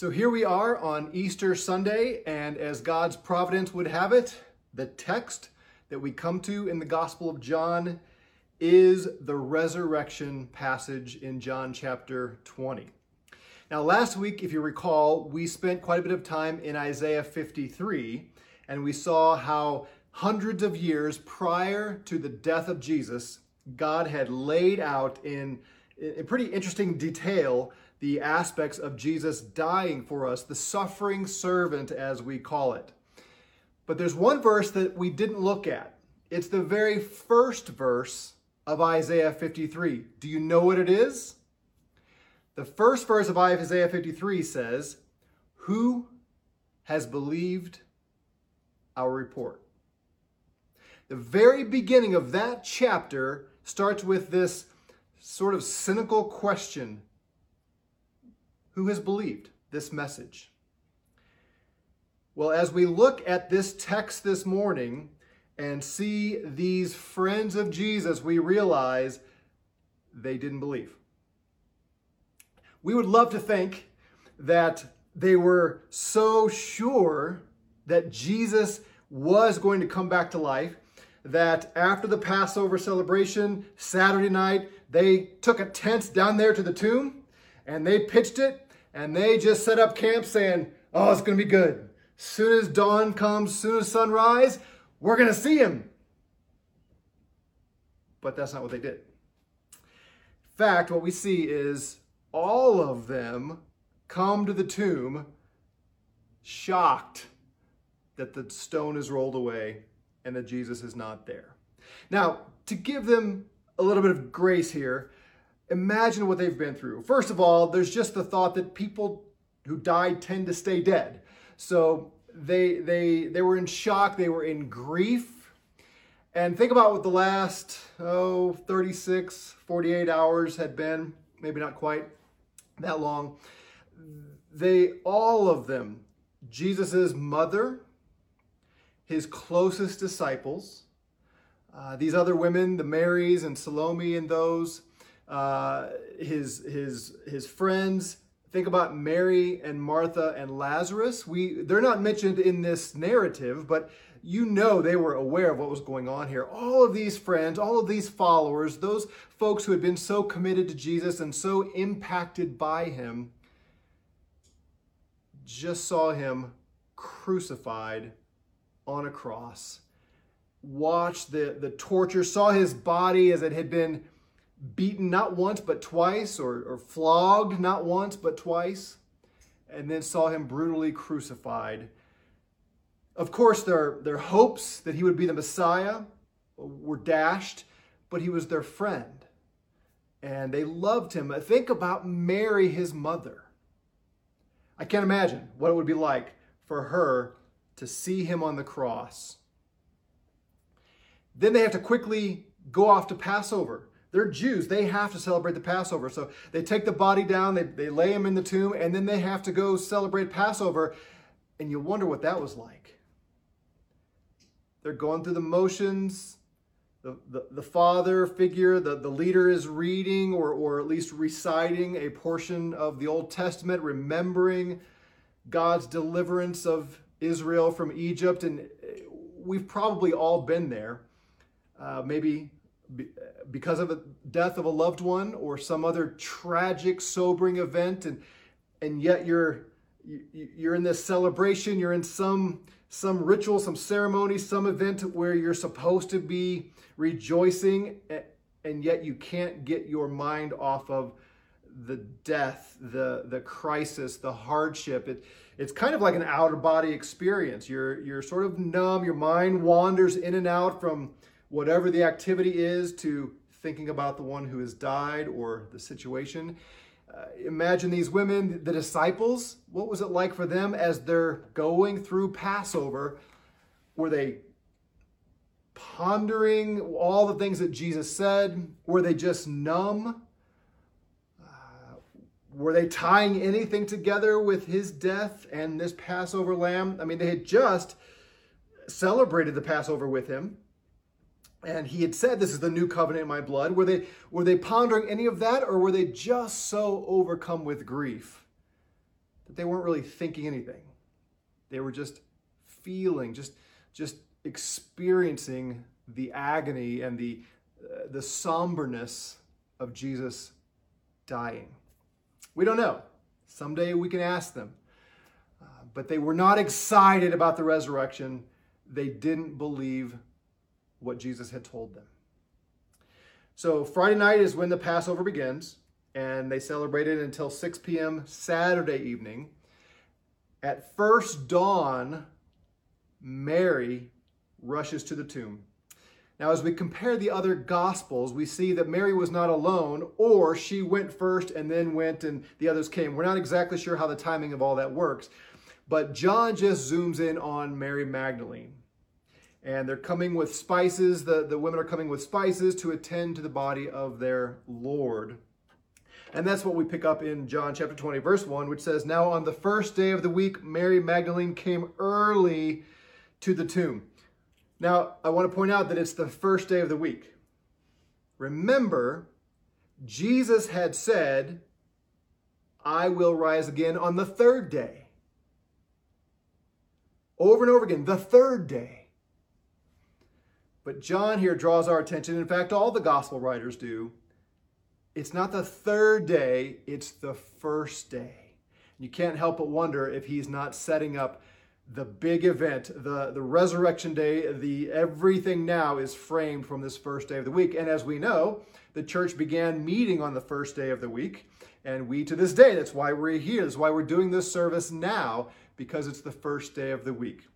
So here we are on Easter Sunday, and as God's providence would have it, the text that we come to in the Gospel of John is the resurrection passage in John chapter 20. Now, last week, if you recall, we spent quite a bit of time in Isaiah 53, and we saw how hundreds of years prior to the death of Jesus, God had laid out in, in pretty interesting detail the aspects of Jesus dying for us, the suffering servant, as we call it. But there's one verse that we didn't look at. It's the very first verse of Isaiah 53. Do you know what it is? The first verse of Isaiah 53 says, Who has believed our report? The very beginning of that chapter starts with this sort of cynical question who has believed this message? Well, as we look at this text this morning and see these friends of Jesus, we realize they didn't believe. We would love to think that they were so sure that Jesus was going to come back to life that after the Passover celebration, Saturday night, they took a tent down there to the tomb and they pitched it and they just set up camp saying, oh, it's going to be good. Soon as dawn comes, soon as sunrise, we're going to see him. But that's not what they did. In fact, what we see is all of them come to the tomb shocked that the stone is rolled away and that Jesus is not there. Now, to give them a little bit of grace here, imagine what they've been through. First of all, there's just the thought that people who died tend to stay dead. So they they they were in shock, they were in grief. And think about what the last oh 36, 48 hours had been, maybe not quite that long. They all of them, Jesus's mother, his closest disciples, uh, these other women, the Marys and Salome and those, uh, his his his friends. Think about Mary and Martha and Lazarus. We they're not mentioned in this narrative, but you know they were aware of what was going on here. All of these friends, all of these followers, those folks who had been so committed to Jesus and so impacted by him, just saw him crucified on a cross. Watched the, the torture, saw his body as it had been beaten not once but twice, or, or flogged not once but twice, and then saw him brutally crucified. Of course, their, their hopes that he would be the Messiah were dashed, but he was their friend. And they loved him. Think about Mary, his mother. I can't imagine what it would be like for her to see him on the cross. Then they have to quickly go off to Passover. They're Jews. They have to celebrate the Passover. So they take the body down, they, they lay him in the tomb, and then they have to go celebrate Passover. And you wonder what that was like. They're going through the motions. The, the, the father figure, the, the leader is reading or, or at least reciting a portion of the Old Testament, remembering God's deliverance of Israel from Egypt. And we've probably all been there. Uh, maybe because of the death of a loved one or some other tragic, sobering event, and and yet you're you're in this celebration, you're in some some ritual, some ceremony, some event where you're supposed to be rejoicing, and yet you can't get your mind off of the death, the the crisis, the hardship. It, it's kind of like an out of body experience. You're you're sort of numb. Your mind wanders in and out from whatever the activity is to thinking about the one who has died or the situation. Uh, imagine these women, the disciples. What was it like for them as they're going through Passover? Were they pondering all the things that Jesus said? Were they just numb? Uh, were they tying anything together with his death and this Passover lamb? I mean, they had just celebrated the Passover with him and he had said this is the new covenant in my blood were they were they pondering any of that or were they just so overcome with grief that they weren't really thinking anything. They were just feeling, just, just experiencing the agony and the, uh, the somberness of Jesus dying. We don't know. Someday we can ask them. Uh, but they were not excited about the resurrection. They didn't believe what Jesus had told them. So Friday night is when the Passover begins, and they celebrated until 6 p.m. Saturday evening. At first dawn, Mary rushes to the tomb. Now, as we compare the other gospels, we see that Mary was not alone, or she went first and then went and the others came. We're not exactly sure how the timing of all that works, but John just zooms in on Mary Magdalene. And they're coming with spices, the, the women are coming with spices to attend to the body of their Lord. And that's what we pick up in John chapter 20, verse 1, which says, Now on the first day of the week, Mary Magdalene came early to the tomb. Now, I want to point out that it's the first day of the week. Remember, Jesus had said, I will rise again on the third day. Over and over again, the third day. But John here draws our attention, in fact, all the gospel writers do, it's not the third day, it's the first day. You can't help but wonder if he's not setting up the big event, the, the resurrection day, the everything now is framed from this first day of the week. And as we know, the church began meeting on the first day of the week. And we to this day, that's why we're here. That's why we're doing this service now, because it's the first day of the week.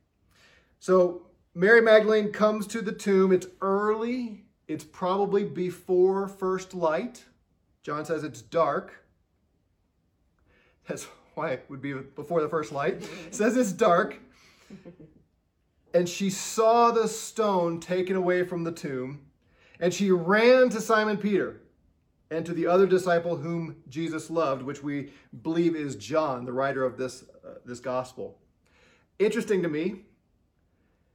So Mary Magdalene comes to the tomb. It's early. It's probably before first light. John says it's dark. That's why it would be before the first light. It says it's dark. And she saw the stone taken away from the tomb, and she ran to Simon Peter and to the other disciple whom Jesus loved, which we believe is John, the writer of this, uh, this gospel. Interesting to me,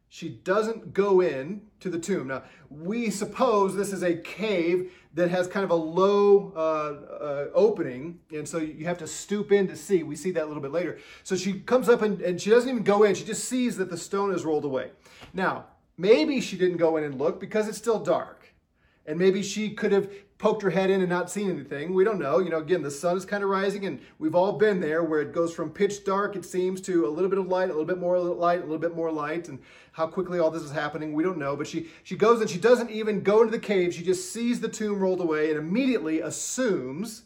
she doesn't go in to the tomb. Now, we suppose this is a cave that has kind of a low uh, uh, opening, and so you have to stoop in to see. We see that a little bit later. So she comes up and, and she doesn't even go in. She just sees that the stone is rolled away. Now, maybe she didn't go in and look because it's still dark. And maybe she could have poked her head in and not seen anything. We don't know. You know, again, the sun is kind of rising, and we've all been there where it goes from pitch dark, it seems, to a little bit of light, a little bit more light, a little bit more light, and how quickly all this is happening, we don't know. But she, she goes and she doesn't even go into the cave. She just sees the tomb rolled away and immediately assumes,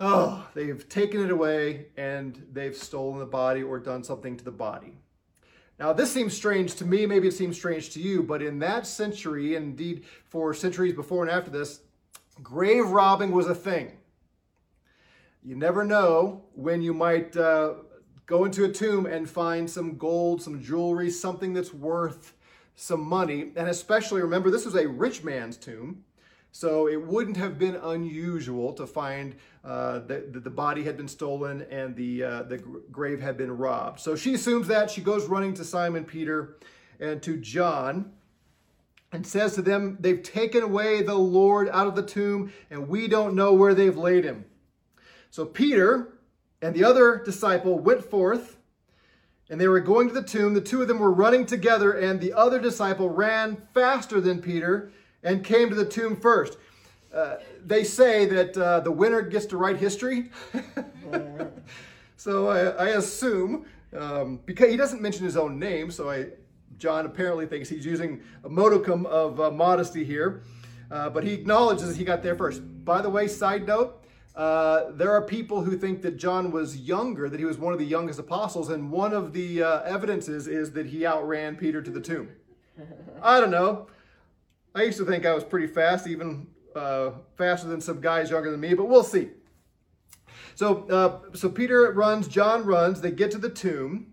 oh, they've taken it away and they've stolen the body or done something to the body. Now, this seems strange to me, maybe it seems strange to you, but in that century, indeed for centuries before and after this, grave robbing was a thing. You never know when you might uh, go into a tomb and find some gold, some jewelry, something that's worth some money. And especially remember, this was a rich man's tomb. So it wouldn't have been unusual to find uh, that, the body had been stolen and the, uh, the grave had been robbed. So she assumes that. She goes running to Simon Peter and to John and says to them, They've taken away the Lord out of the tomb, and we don't know where they've laid him. So Peter and the other disciple went forth, and they were going to the tomb. The two of them were running together, and the other disciple ran faster than Peter and came to the tomb first. Uh, they say that uh, the winner gets to write history. so I, I assume, um, because he doesn't mention his own name, so I, John apparently thinks he's using a modicum of uh, modesty here. Uh, but he acknowledges he got there first. By the way, side note, uh, there are people who think that John was younger, that he was one of the youngest apostles, and one of the uh, evidences is that he outran Peter to the tomb. I don't know. I used to think I was pretty fast, even uh, faster than some guys younger than me, but we'll see. So, uh, so Peter runs, John runs. They get to the tomb,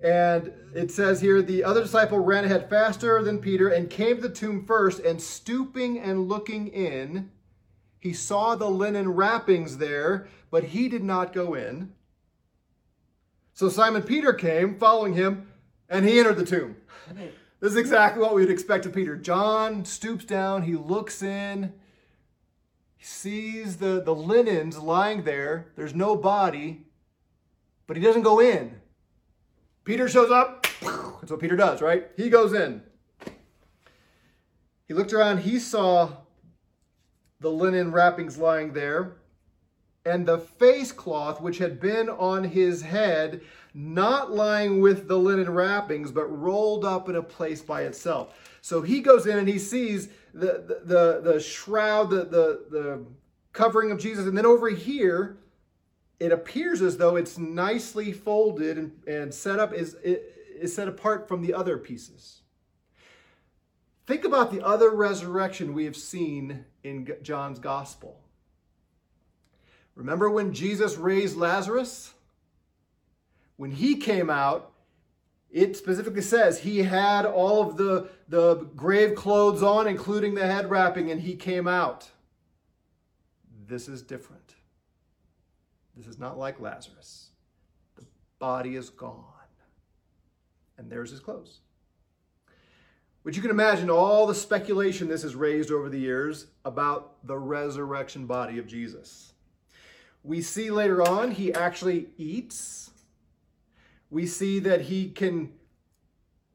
and it says here the other disciple ran ahead faster than Peter and came to the tomb first. And stooping and looking in, he saw the linen wrappings there, but he did not go in. So Simon Peter came, following him, and he entered the tomb. This is exactly what we would expect of Peter. John stoops down, he looks in, He sees the, the linens lying there. There's no body, but he doesn't go in. Peter shows up. That's what Peter does, right? He goes in. He looked around. He saw the linen wrappings lying there and the face cloth which had been on his head, not lying with the linen wrappings, but rolled up in a place by itself. So he goes in and he sees the, the, the, the shroud, the, the, the covering of Jesus. And then over here, it appears as though it's nicely folded and, and set up, is, is set apart from the other pieces. Think about the other resurrection we have seen in John's gospel. Remember when Jesus raised Lazarus? When he came out, it specifically says he had all of the, the grave clothes on, including the head wrapping, and he came out. This is different. This is not like Lazarus. The body is gone, and there's his clothes. But you can imagine all the speculation this has raised over the years about the resurrection body of Jesus. We see later on he actually eats. We see that he can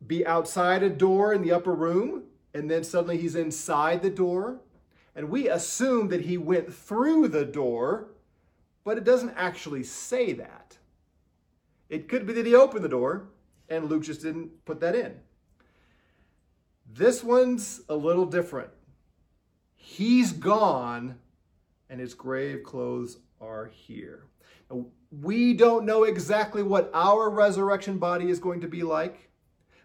be outside a door in the upper room, and then suddenly he's inside the door. And we assume that he went through the door, but it doesn't actually say that. It could be that he opened the door, and Luke just didn't put that in. This one's a little different. He's gone, and his grave clothes are here. Now, we don't know exactly what our resurrection body is going to be like,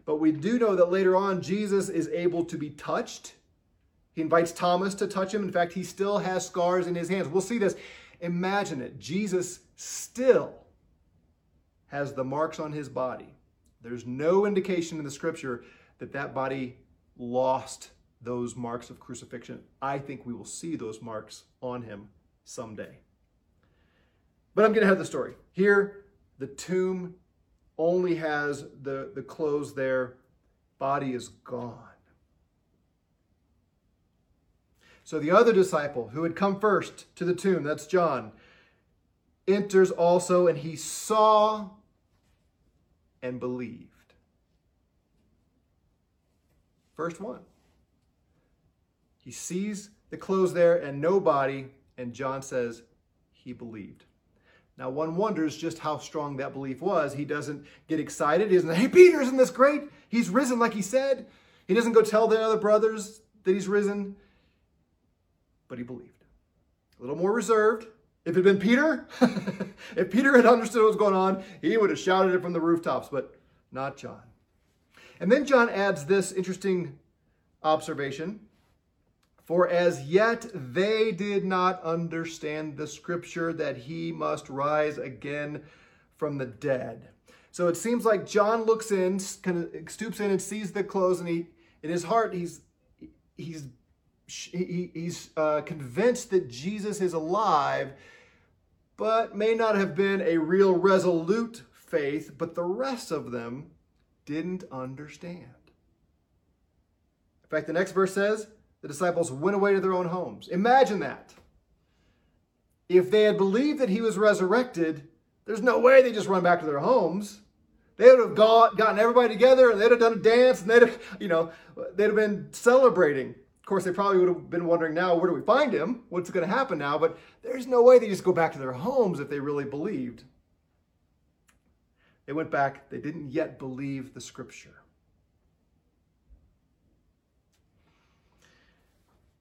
but we do know that later on Jesus is able to be touched. He invites Thomas to touch him. In fact, he still has scars in his hands. We'll see this. Imagine it. Jesus still has the marks on his body. There's no indication in the scripture that that body lost those marks of crucifixion. I think we will see those marks on him someday. But I'm getting ahead of the story. Here, the tomb only has the, the clothes there, body is gone. So the other disciple who had come first to the tomb, that's John, enters also, and he saw and believed. First one. He sees the clothes there and no body, and John says he believed. Now, one wonders just how strong that belief was. He doesn't get excited. He doesn't, hey, Peter, isn't this great? He's risen like he said. He doesn't go tell the other brothers that he's risen, but he believed. A little more reserved. If it had been Peter, if Peter had understood what was going on, he would have shouted it from the rooftops, but not John. And then John adds this interesting observation for as yet they did not understand the scripture that he must rise again from the dead. So it seems like John looks in, kind of stoops in and sees the clothes, and he, in his heart, he's he's he, he's uh, convinced that Jesus is alive, but may not have been a real resolute faith. But the rest of them didn't understand. In fact, the next verse says, the disciples went away to their own homes. Imagine that. If they had believed that he was resurrected, there's no way they just run back to their homes. They would have got, gotten everybody together and they'd have done a dance and they'd have, you know, they'd have been celebrating. Of course, they probably would have been wondering now, where do we find him? What's going to happen now? But there's no way they just go back to their homes if they really believed. They went back, they didn't yet believe the scripture.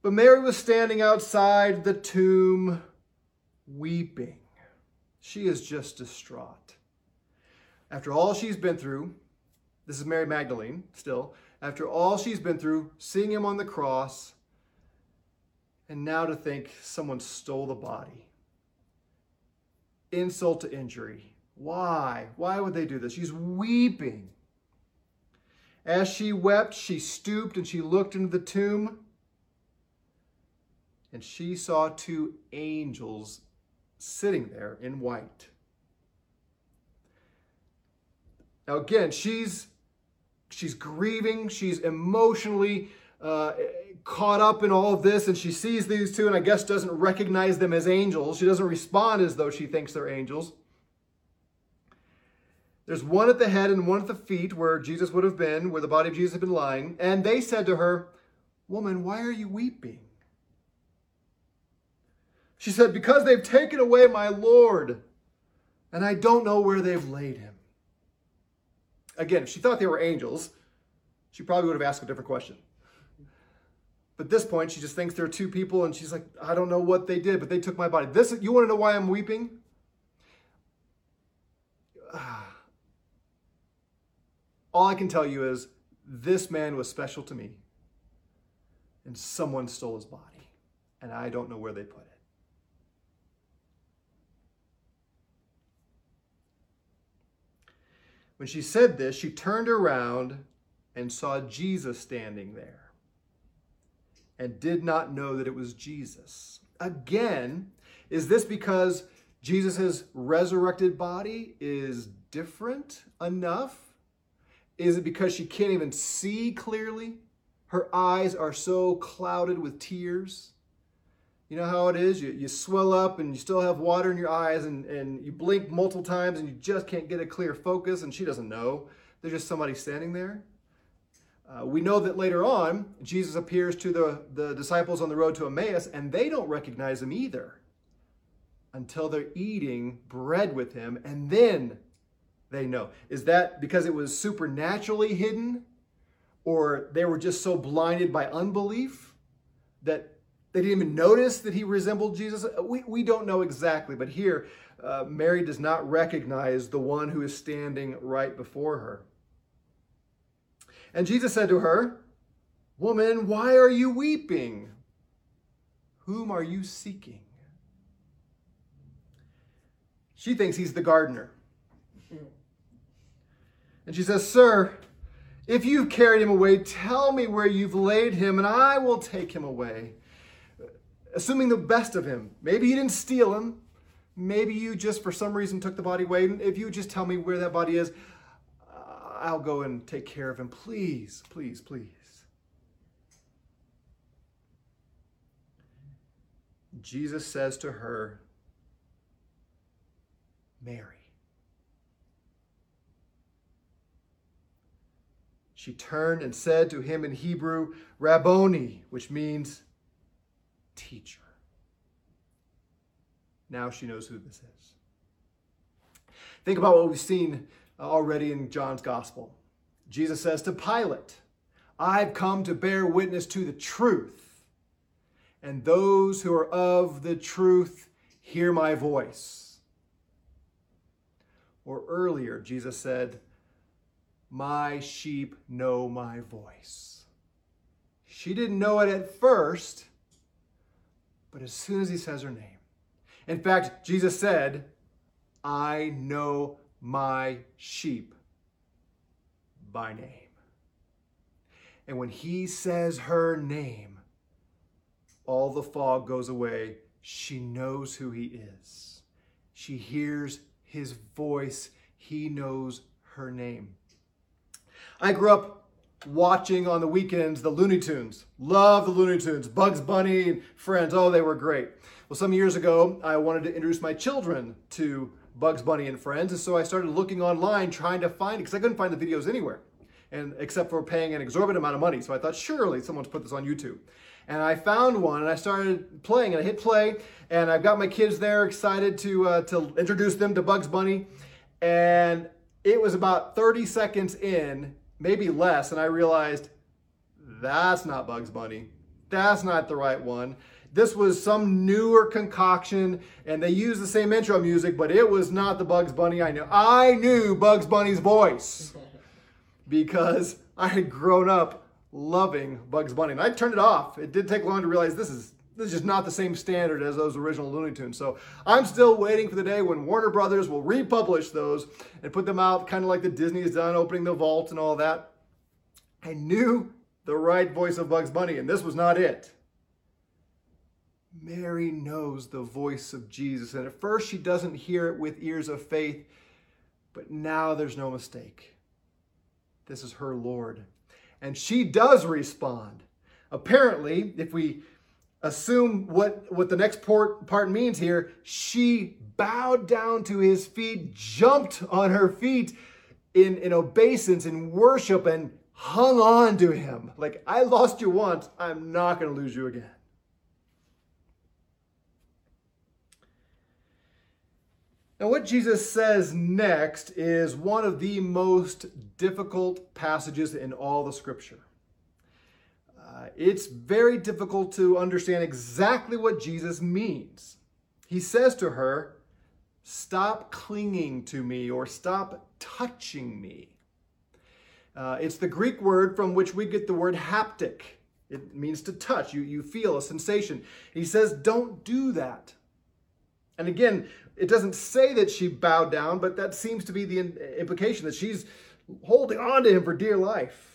But Mary was standing outside the tomb weeping. She is just distraught. After all she's been through, this is Mary Magdalene still, after all she's been through, seeing him on the cross, and now to think someone stole the body. Insult to injury. Why? Why would they do this? She's weeping. As she wept, she stooped and she looked into the tomb and she saw two angels sitting there in white. Now again, she's she's grieving, she's emotionally uh, caught up in all of this and she sees these two and I guess doesn't recognize them as angels. She doesn't respond as though she thinks they're angels. There's one at the head and one at the feet where Jesus would have been, where the body of Jesus had been lying. And they said to her, Woman, why are you weeping? She said, Because they've taken away my Lord, and I don't know where they've laid him. Again, if she thought they were angels, she probably would have asked a different question. But at this point, she just thinks there are two people, and she's like, I don't know what they did, but they took my body. This, you want to know why I'm weeping? All I can tell you is this man was special to me, and someone stole his body, and I don't know where they put it. When she said this, she turned around and saw Jesus standing there and did not know that it was Jesus. Again, is this because Jesus' resurrected body is different enough? Is it because she can't even see clearly? Her eyes are so clouded with tears. You know how it is? You, you swell up and you still have water in your eyes and, and you blink multiple times and you just can't get a clear focus, and she doesn't know. There's just somebody standing there. Uh, we know that later on, Jesus appears to the, the disciples on the road to Emmaus, and they don't recognize him either until they're eating bread with him, and then they know. Is that because it was supernaturally hidden, or they were just so blinded by unbelief that they didn't even notice that he resembled Jesus. We, we don't know exactly, but here, uh, Mary does not recognize the one who is standing right before her. And Jesus said to her, Woman, why are you weeping? Whom are you seeking? She thinks he's the gardener. And she says, Sir, if you've carried him away, tell me where you've laid him, and I will take him away assuming the best of him. Maybe he didn't steal him. Maybe you just, for some reason, took the body away. And if you just tell me where that body is, uh, I'll go and take care of him. Please, please, please. Jesus says to her, Mary. She turned and said to him in Hebrew, Rabboni, which means teacher. Now she knows who this is. Think about what we've seen already in John's gospel. Jesus says to Pilate, I've come to bear witness to the truth, and those who are of the truth hear my voice. Or earlier, Jesus said, My sheep know my voice. She didn't know it at first but as soon as he says her name, in fact, Jesus said, I know my sheep by name. And when he says her name, all the fog goes away. She knows who he is. She hears his voice. He knows her name. I grew up watching on the weekends the Looney Tunes. Love the Looney Tunes. Bugs Bunny and Friends. Oh, they were great. Well, some years ago, I wanted to introduce my children to Bugs Bunny and Friends, and so I started looking online trying to find it because I couldn't find the videos anywhere, and except for paying an exorbitant amount of money. So I thought surely someone's put this on YouTube. And I found one, and I started playing, and I hit play, and I've got my kids there excited to uh, to introduce them to Bugs Bunny, and it was about 30 seconds in maybe less, and I realized that's not Bugs Bunny. That's not the right one. This was some newer concoction, and they used the same intro music, but it was not the Bugs Bunny I knew. I knew Bugs Bunny's voice because I had grown up loving Bugs Bunny. And I turned it off. It did take long to realize this is this is just not the same standard as those original Looney Tunes. So I'm still waiting for the day when Warner Brothers will republish those and put them out kind of like the Disney has done, opening the vault and all that. I knew the right voice of Bugs Bunny, and this was not it. Mary knows the voice of Jesus, and at first she doesn't hear it with ears of faith, but now there's no mistake. This is her Lord. And she does respond. apparently, if we assume what, what the next part, part means here, she bowed down to his feet, jumped on her feet in, in obeisance, in worship, and hung on to him. Like, I lost you once, I'm not going to lose you again. Now, what Jesus says next is one of the most difficult passages in all the scripture. Uh, it's very difficult to understand exactly what Jesus means. He says to her, Stop clinging to me or stop touching me. Uh, it's the Greek word from which we get the word haptic. It means to touch. You, you feel a sensation. He says, Don't do that. And again, it doesn't say that she bowed down, but that seems to be the implication that she's holding on to him for dear life.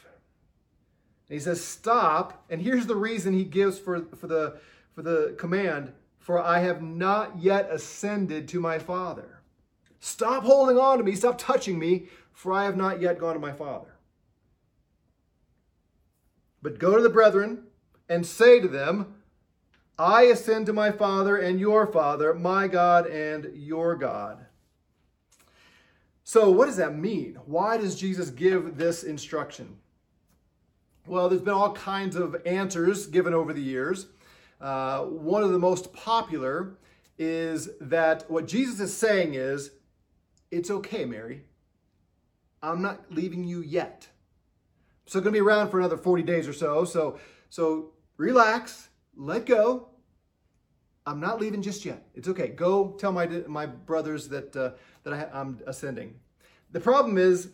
And he says, Stop. And here's the reason he gives for, for, the, for the command For I have not yet ascended to my Father. Stop holding on to me. Stop touching me, for I have not yet gone to my Father. But go to the brethren and say to them, I ascend to my Father and your Father, my God and your God. So, what does that mean? Why does Jesus give this instruction? Well, there's been all kinds of answers given over the years. Uh, one of the most popular is that what Jesus is saying is, It's okay, Mary. I'm not leaving you yet. I'm going to be around for another 40 days or so. So, so relax, let go. I'm not leaving just yet. It's okay. Go tell my my brothers that uh, that I, am ascending. The problem is,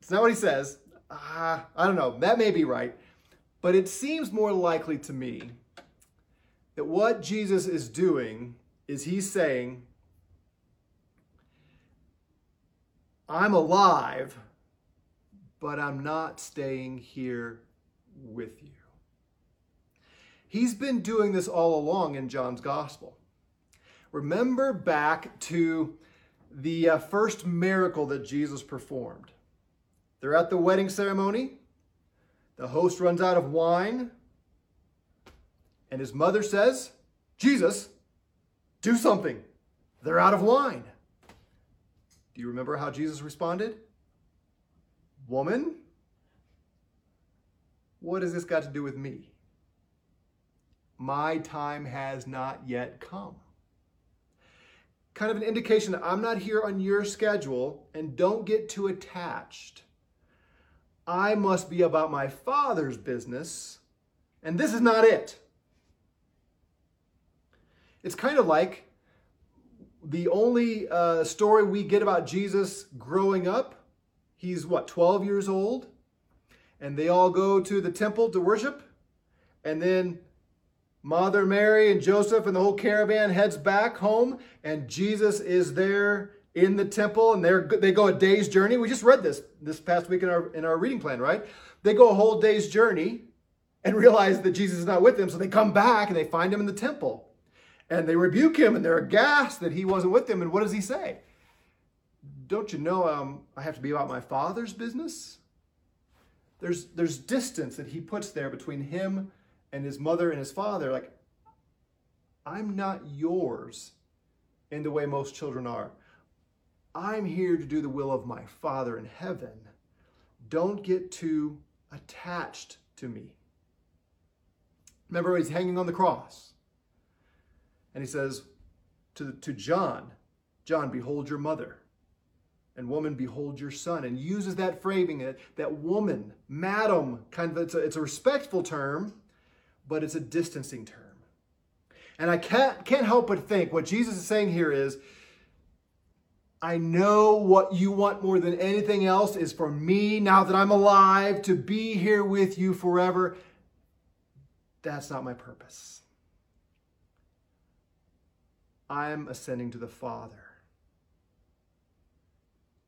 it's not what he says. Uh, I don't know. That may be right, but it seems more likely to me that what Jesus is doing is he's saying, "I'm alive, but I'm not staying here with you." He's been doing this all along in John's gospel. Remember back to the uh, first miracle that Jesus performed. They're at the wedding ceremony. The host runs out of wine. And his mother says, Jesus, do something. They're out of wine. Do you remember how Jesus responded? Woman, what has this got to do with me? my time has not yet come. Kind of an indication that I'm not here on your schedule and don't get too attached. I must be about my Father's business, and this is not it. It's kind of like the only uh, story we get about Jesus growing up. He's what, 12 years old? And they all go to the temple to worship. And then Mother Mary and Joseph and the whole caravan heads back home, and Jesus is there in the temple, and they're they go a day's journey. We just read this this past week in our in our reading plan, right? They go a whole day's journey and realize that Jesus is not with them, so they come back and they find him in the temple, and they rebuke him, and they're aghast that he wasn't with them. And what does he say? Don't you know um, I have to be about my Father's business? There's there's distance that he puts there between him and his mother and his father, like, I'm not yours in the way most children are. I'm here to do the will of my Father in heaven. Don't get too attached to me. Remember, he's hanging on the cross. And he says to, to John, John, behold your mother. And woman, behold your son. And uses that framing, that, that woman, madam, kind of, it's a, it's a respectful term but it's a distancing term. And I can't, can't help but think what Jesus is saying here is I know what you want more than anything else is for me, now that I'm alive, to be here with you forever. That's not my purpose. I'm ascending to the Father.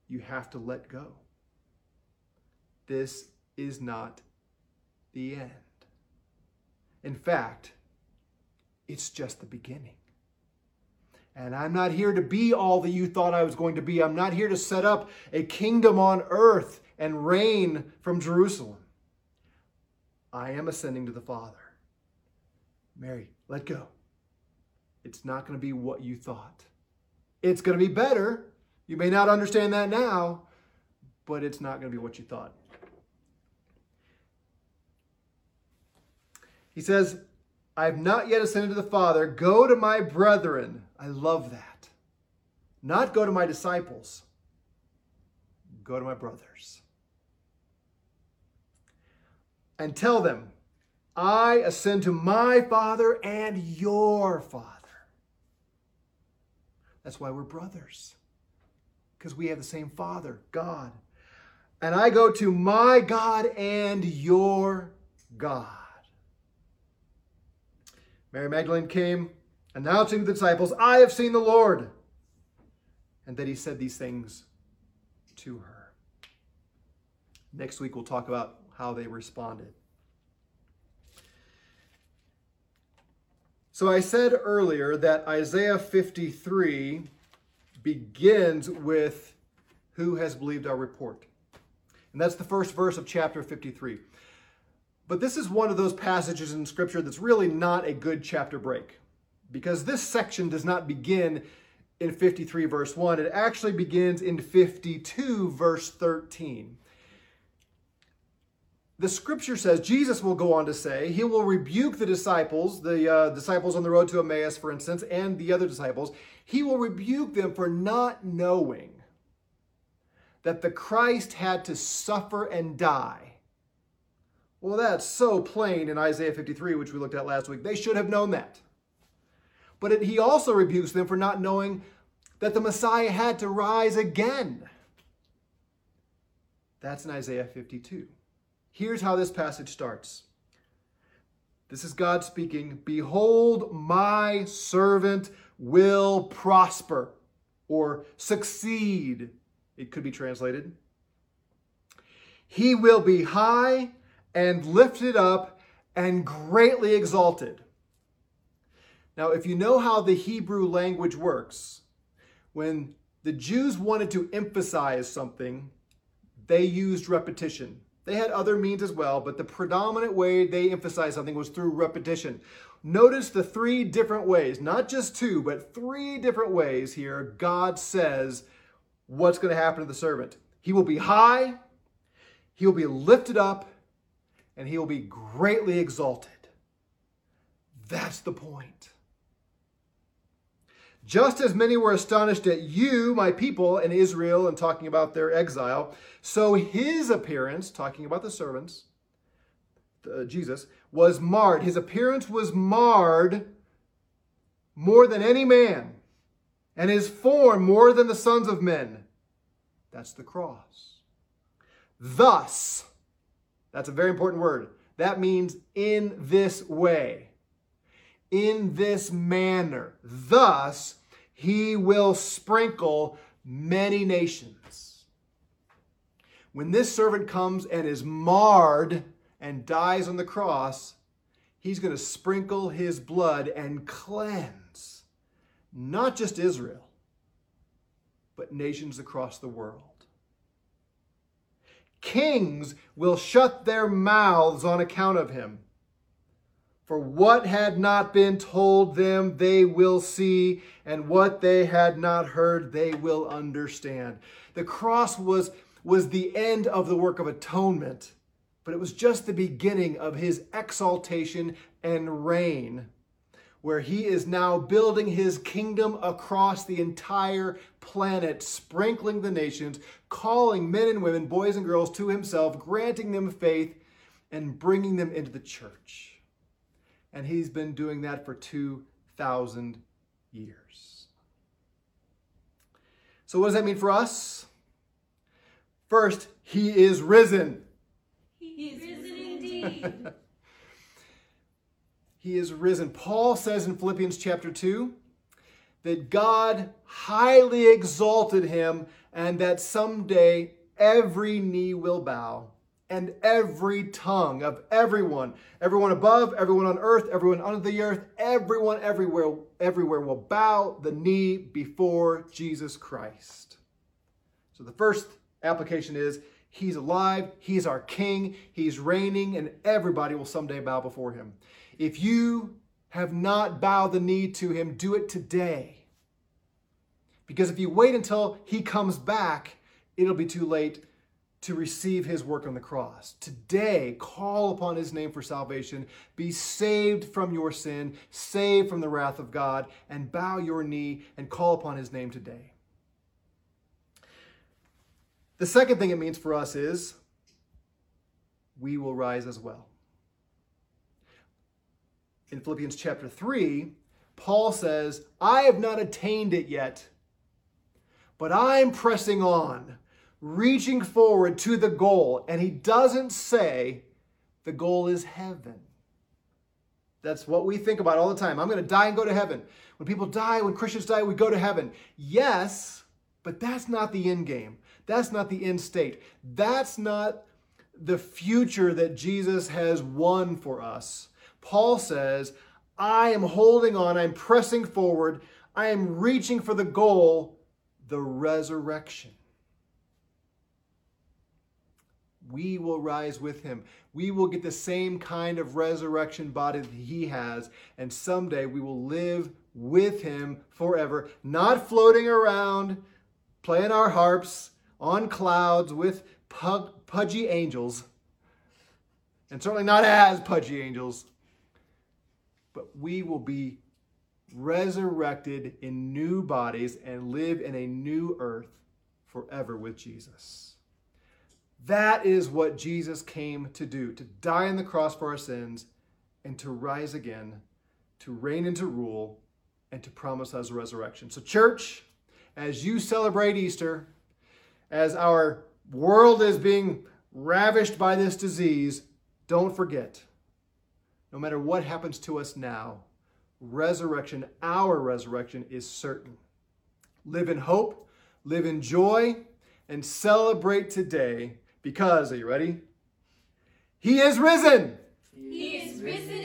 You have to let go. This is not the end. In fact, it's just the beginning. And I'm not here to be all that you thought I was going to be. I'm not here to set up a kingdom on earth and reign from Jerusalem. I am ascending to the Father. Mary, let go. It's not going to be what you thought. It's going to be better. You may not understand that now, but it's not going to be what you thought. He says, I have not yet ascended to the Father. Go to my brethren. I love that. Not go to my disciples, go to my brothers. And tell them, I ascend to my Father and your Father. That's why we're brothers, because we have the same Father, God. And I go to my God and your God. Mary Magdalene came, announcing to the disciples, I have seen the Lord. And that he said these things to her. Next week, we'll talk about how they responded. So I said earlier that Isaiah 53 begins with who has believed our report. And that's the first verse of chapter 53. But this is one of those passages in Scripture that's really not a good chapter break because this section does not begin in 53 verse 1. It actually begins in 52 verse 13. The scripture says, Jesus will go on to say, he will rebuke the disciples, the uh, disciples on the road to Emmaus, for instance, and the other disciples. He will rebuke them for not knowing that the Christ had to suffer and die. Well, that's so plain in Isaiah 53, which we looked at last week. They should have known that. But it, he also rebukes them for not knowing that the Messiah had to rise again. That's in Isaiah 52. Here's how this passage starts. This is God speaking Behold, my servant will prosper or succeed it could be translated. He will be high and lifted up and greatly exalted. Now, if you know how the Hebrew language works, when the Jews wanted to emphasize something, they used repetition. They had other means as well, but the predominant way they emphasized something was through repetition. Notice the three different ways, not just two, but three different ways here God says what's going to happen to the servant. He will be high, he will be lifted up, and he will be greatly exalted. That's the point. Just as many were astonished at you, my people in Israel, and talking about their exile, so his appearance, talking about the servants, uh, Jesus, was marred. His appearance was marred more than any man and his form more than the sons of men. That's the cross. Thus, that's a very important word. That means in this way, in this manner. Thus, he will sprinkle many nations. When this servant comes and is marred and dies on the cross, he's going to sprinkle his blood and cleanse not just Israel, but nations across the world. Kings will shut their mouths on account of him. For what had not been told them, they will see, and what they had not heard, they will understand. The cross was, was the end of the work of atonement, but it was just the beginning of his exaltation and reign where he is now building his kingdom across the entire planet, sprinkling the nations, calling men and women, boys and girls to himself, granting them faith, and bringing them into the church. And he's been doing that for 2,000 years. So, what does that mean for us? First, he is risen. He is risen indeed. he is risen. Paul says in Philippians chapter 2 that God highly exalted him and that someday every knee will bow and every tongue of everyone, everyone above, everyone on earth, everyone under the earth, everyone everywhere, everywhere will bow the knee before Jesus Christ. So the first application is he's alive, he's our king, he's reigning, and everybody will someday bow before him. If you have not bowed the knee to him, do it today. Because if you wait until he comes back, it'll be too late to receive his work on the cross. Today, call upon his name for salvation. Be saved from your sin, saved from the wrath of God, and bow your knee and call upon his name today. The second thing it means for us is we will rise as well. In Philippians chapter 3, Paul says, I have not attained it yet, but I'm pressing on reaching forward to the goal. And he doesn't say the goal is heaven. That's what we think about all the time. I'm going to die and go to heaven. When people die, when Christians die, we go to heaven. Yes, but that's not the end game. That's not the end state. That's not the future that Jesus has won for us. Paul says, I am holding on, I'm pressing forward, I am reaching for the goal, the resurrection we will rise with him. We will get the same kind of resurrection body that he has, and someday we will live with him forever, not floating around, playing our harps on clouds with pudgy angels, and certainly not as pudgy angels, but we will be resurrected in new bodies and live in a new earth forever with Jesus. That is what Jesus came to do to die on the cross for our sins and to rise again, to reign and to rule, and to promise us resurrection. So, church, as you celebrate Easter, as our world is being ravished by this disease, don't forget no matter what happens to us now, resurrection, our resurrection, is certain. Live in hope, live in joy, and celebrate today because, are you ready? He is risen. He is risen.